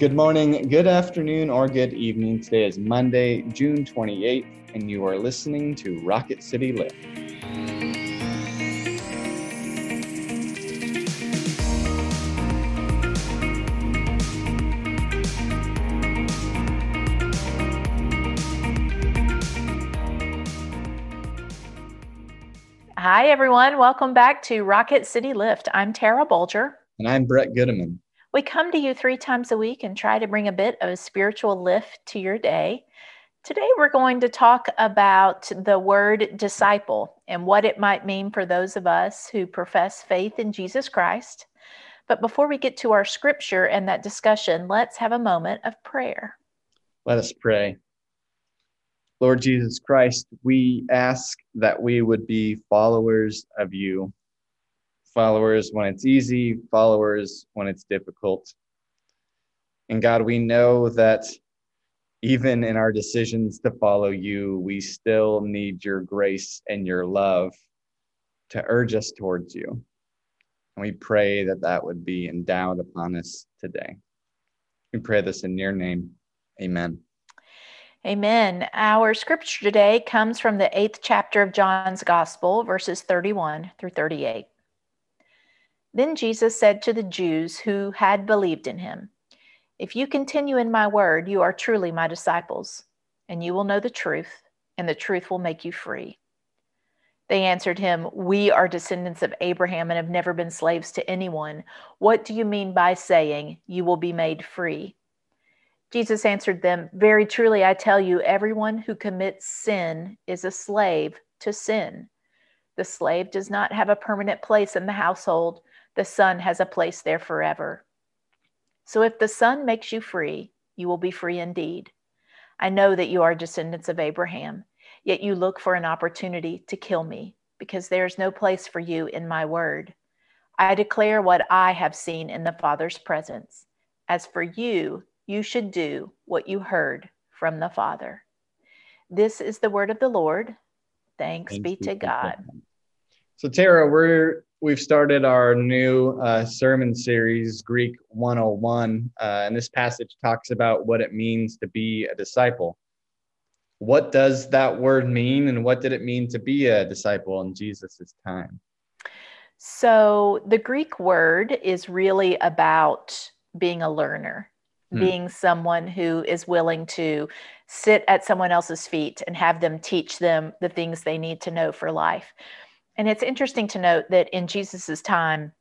Good morning, good afternoon, or good evening. Today is Monday, June 28th, and you are listening to Rocket City Lift. Hi, everyone. Welcome back to Rocket City Lift. I'm Tara Bulger. And I'm Brett Goodeman. We come to you three times a week and try to bring a bit of a spiritual lift to your day. Today, we're going to talk about the word disciple and what it might mean for those of us who profess faith in Jesus Christ. But before we get to our scripture and that discussion, let's have a moment of prayer. Let us pray. Lord Jesus Christ, we ask that we would be followers of you followers when it's easy, followers when it's difficult. And God, we know that even in our decisions to follow you, we still need your grace and your love to urge us towards you. And we pray that that would be endowed upon us today. We pray this in your name. Amen. Amen. Our scripture today comes from the eighth chapter of John's Gospel, verses 31 through 38. Then Jesus said to the Jews who had believed in him, If you continue in my word, you are truly my disciples, and you will know the truth, and the truth will make you free. They answered him, We are descendants of Abraham and have never been slaves to anyone. What do you mean by saying, You will be made free? Jesus answered them, Very truly, I tell you, everyone who commits sin is a slave to sin. The slave does not have a permanent place in the household the Son has a place there forever. So if the Son makes you free, you will be free indeed. I know that you are descendants of Abraham, yet you look for an opportunity to kill me, because there is no place for you in my word. I declare what I have seen in the Father's presence. As for you, you should do what you heard from the Father. This is the word of the Lord. Thanks, Thanks be to God. God. So, Tara, we're we've started our new uh, sermon series, Greek 101, uh, and this passage talks about what it means to be a disciple. What does that word mean, and what did it mean to be a disciple in Jesus' time? So, the Greek word is really about being a learner, hmm. being someone who is willing to sit at someone else's feet and have them teach them the things they need to know for life. And it's interesting to note that in Jesus's time,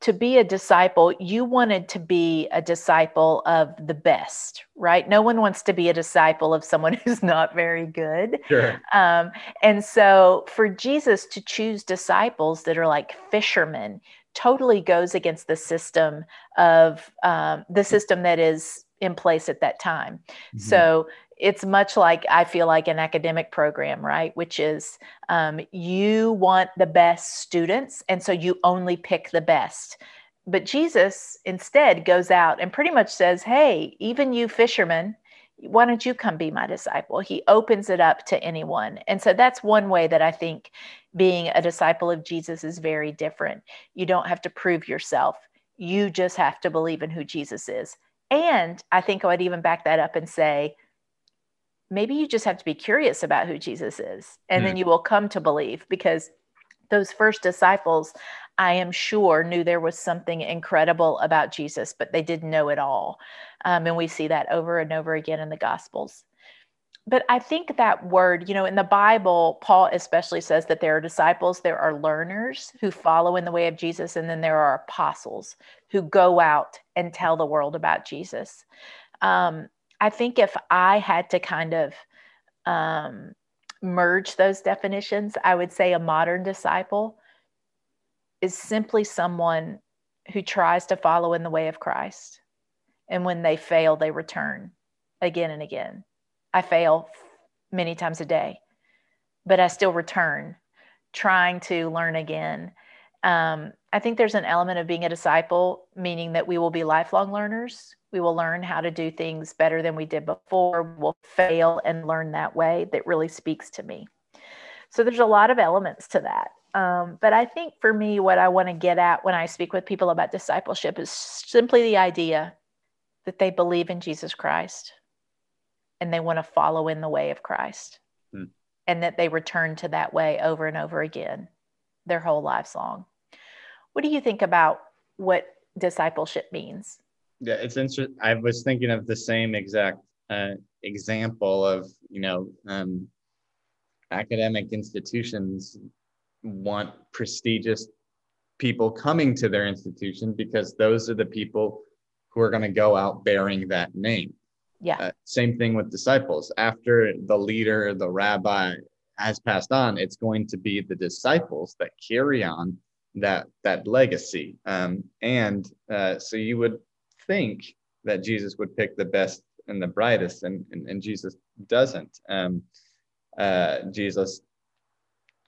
to be a disciple, you wanted to be a disciple of the best, right? No one wants to be a disciple of someone who's not very good. Sure. Um, and so for Jesus to choose disciples that are like fishermen totally goes against the system of um, the system that is in place at that time. Mm-hmm. So it's much like I feel like an academic program, right? Which is um, you want the best students, and so you only pick the best. But Jesus instead goes out and pretty much says, Hey, even you fishermen, why don't you come be my disciple? He opens it up to anyone. And so that's one way that I think being a disciple of Jesus is very different. You don't have to prove yourself, you just have to believe in who Jesus is. And I think I would even back that up and say, maybe you just have to be curious about who Jesus is, and mm. then you will come to believe because those first disciples, I am sure, knew there was something incredible about Jesus, but they didn't know it all. Um, and we see that over and over again in the Gospels. But I think that word, you know, in the Bible, Paul especially says that there are disciples, there are learners who follow in the way of Jesus, and then there are apostles who go out and tell the world about Jesus. Um, I think if I had to kind of um, merge those definitions, I would say a modern disciple is simply someone who tries to follow in the way of Christ. And when they fail, they return again and again. I fail many times a day, but I still return, trying to learn again. Um, I think there's an element of being a disciple, meaning that we will be lifelong learners. We will learn how to do things better than we did before. We'll fail and learn that way. That really speaks to me. So there's a lot of elements to that. Um, but I think for me, what I want to get at when I speak with people about discipleship is simply the idea that they believe in Jesus Christ and they want to follow in the way of Christ hmm. and that they return to that way over and over again their whole lives long. What do you think about what discipleship means? Yeah, it's interesting. I was thinking of the same exact uh, example of, you know, um, academic institutions want prestigious people coming to their institution because those are the people who are going to go out bearing that name. Yeah. Uh, same thing with disciples. After the leader, the rabbi has passed on, it's going to be the disciples that carry on that that legacy. Um, and uh, so you would think that Jesus would pick the best and the brightest, and and, and Jesus doesn't. Um, uh, Jesus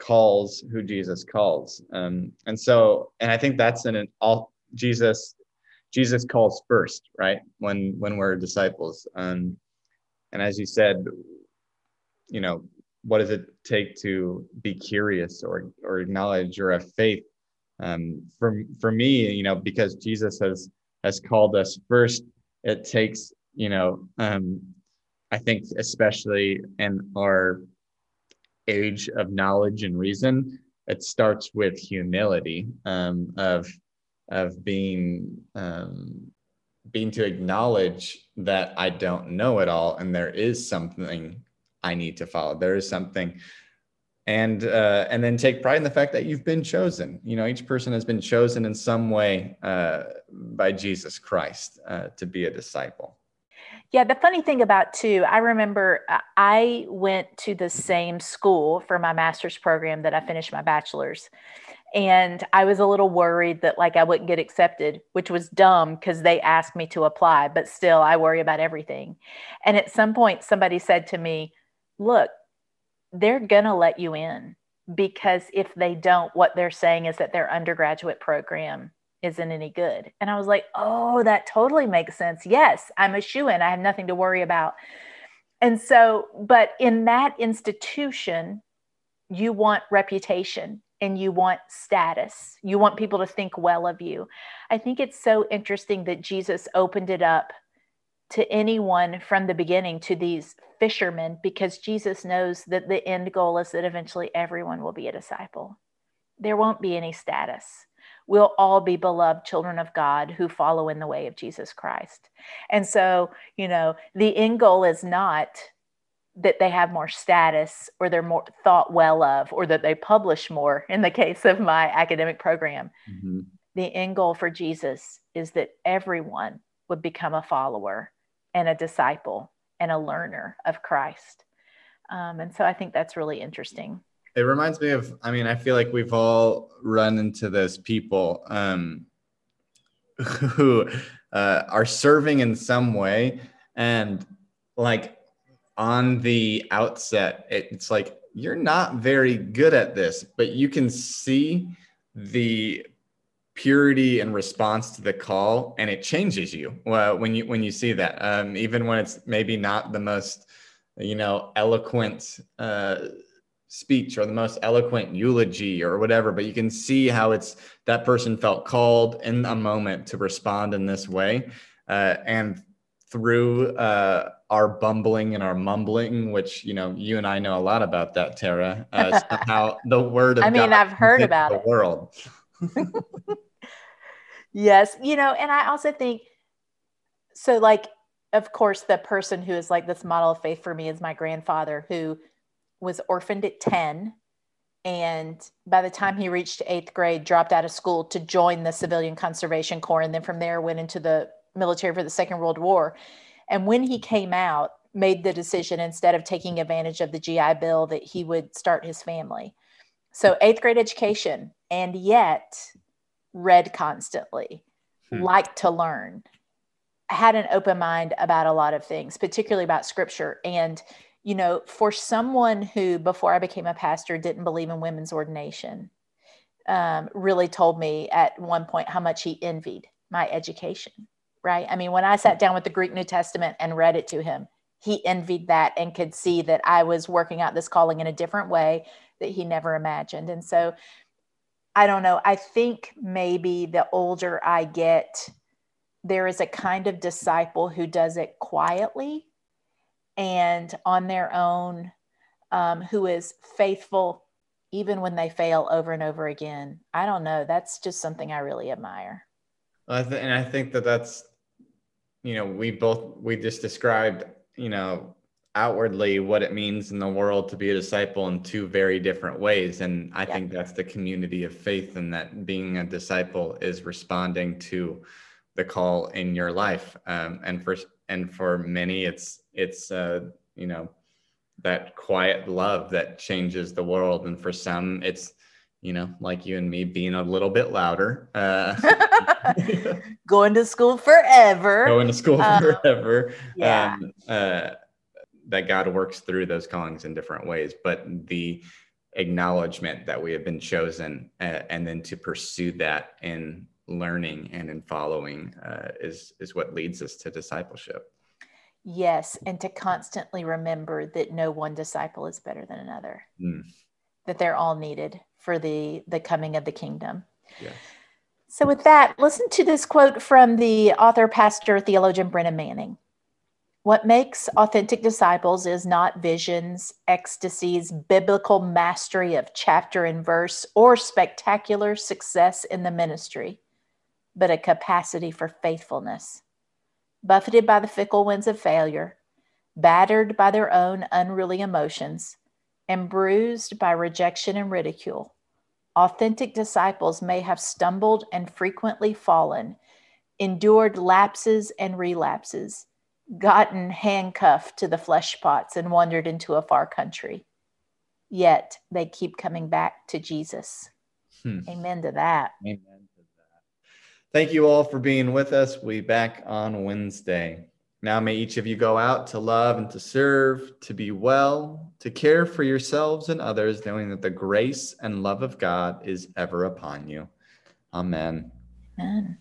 calls who Jesus calls. Um, and so, and I think that's in an all Jesus, Jesus calls first, right? When when we're disciples. Um, and as you said, you know, what does it take to be curious or or acknowledge or have faith? Um, for for me, you know, because Jesus has has called us first, it takes, you know, um, I think especially in our age of knowledge and reason, it starts with humility um, of of being um, being to acknowledge that I don't know it all, and there is something I need to follow. There is something, and uh, and then take pride in the fact that you've been chosen. You know, each person has been chosen in some way uh, by Jesus Christ uh, to be a disciple. Yeah, the funny thing about too, I remember uh, I went to the same school for my master's program that I finished my bachelor's. And I was a little worried that like I wouldn't get accepted, which was dumb because they asked me to apply, but still I worry about everything. And at some point somebody said to me, "Look, they're going to let you in because if they don't, what they're saying is that their undergraduate program isn't any good. And I was like, oh, that totally makes sense. Yes, I'm a shoe in. I have nothing to worry about. And so, but in that institution, you want reputation and you want status. You want people to think well of you. I think it's so interesting that Jesus opened it up to anyone from the beginning to these fishermen because Jesus knows that the end goal is that eventually everyone will be a disciple. There won't be any status we'll all be beloved children of God who follow in the way of Jesus Christ. And so, you know, the end goal is not that they have more status or they're more thought well of or that they publish more in the case of my academic program. Mm-hmm. The end goal for Jesus is that everyone would become a follower and a disciple and a learner of Christ. Um, and so I think that's really interesting it reminds me of i mean i feel like we've all run into those people um, who uh, are serving in some way and like on the outset it's like you're not very good at this but you can see the purity and response to the call and it changes you well, when you when you see that um, even when it's maybe not the most you know eloquent uh, speech or the most eloquent eulogy or whatever, but you can see how it's that person felt called in a moment to respond in this way. Uh, and through uh, our bumbling and our mumbling, which you know you and I know a lot about that, Tara. Uh, somehow the word of I mean, God I've heard about the it. World. yes, you know, and I also think so. Like, of course, the person who is like this model of faith for me is my grandfather, who was orphaned at 10 and by the time he reached eighth grade dropped out of school to join the civilian conservation corps and then from there went into the military for the second world war and when he came out made the decision instead of taking advantage of the gi bill that he would start his family so eighth grade education and yet read constantly hmm. liked to learn had an open mind about a lot of things particularly about scripture and you know, for someone who before I became a pastor didn't believe in women's ordination, um, really told me at one point how much he envied my education, right? I mean, when I sat down with the Greek New Testament and read it to him, he envied that and could see that I was working out this calling in a different way that he never imagined. And so I don't know. I think maybe the older I get, there is a kind of disciple who does it quietly and on their own, um, who is faithful even when they fail over and over again. I don't know. That's just something I really admire. I th- and I think that that's, you know, we both we just described, you know, outwardly what it means in the world to be a disciple in two very different ways, and I think that's the community of faith, and that being a disciple is responding to the call in your life, um, and for and for many, it's it's uh, you know that quiet love that changes the world, and for some, it's you know, like you and me being a little bit louder. Uh, going to school forever. Going to school um, forever. Yeah. Um, uh, that God works through those callings in different ways, but the acknowledgement that we have been chosen uh, and then to pursue that in learning and in following uh, is is what leads us to discipleship. Yes, and to constantly remember that no one disciple is better than another. Mm. That they're all needed for the the coming of the kingdom. So with that, listen to this quote from the author, pastor, theologian Brennan Manning. What makes authentic disciples is not visions, ecstasies, biblical mastery of chapter and verse, or spectacular success in the ministry, but a capacity for faithfulness. Buffeted by the fickle winds of failure, battered by their own unruly emotions, and bruised by rejection and ridicule, authentic disciples may have stumbled and frequently fallen, endured lapses and relapses gotten handcuffed to the flesh pots and wandered into a far country. Yet they keep coming back to Jesus. Hmm. Amen to that. Amen to that. Thank you all for being with us. We'll be back on Wednesday. Now may each of you go out to love and to serve, to be well, to care for yourselves and others, knowing that the grace and love of God is ever upon you. Amen. Amen.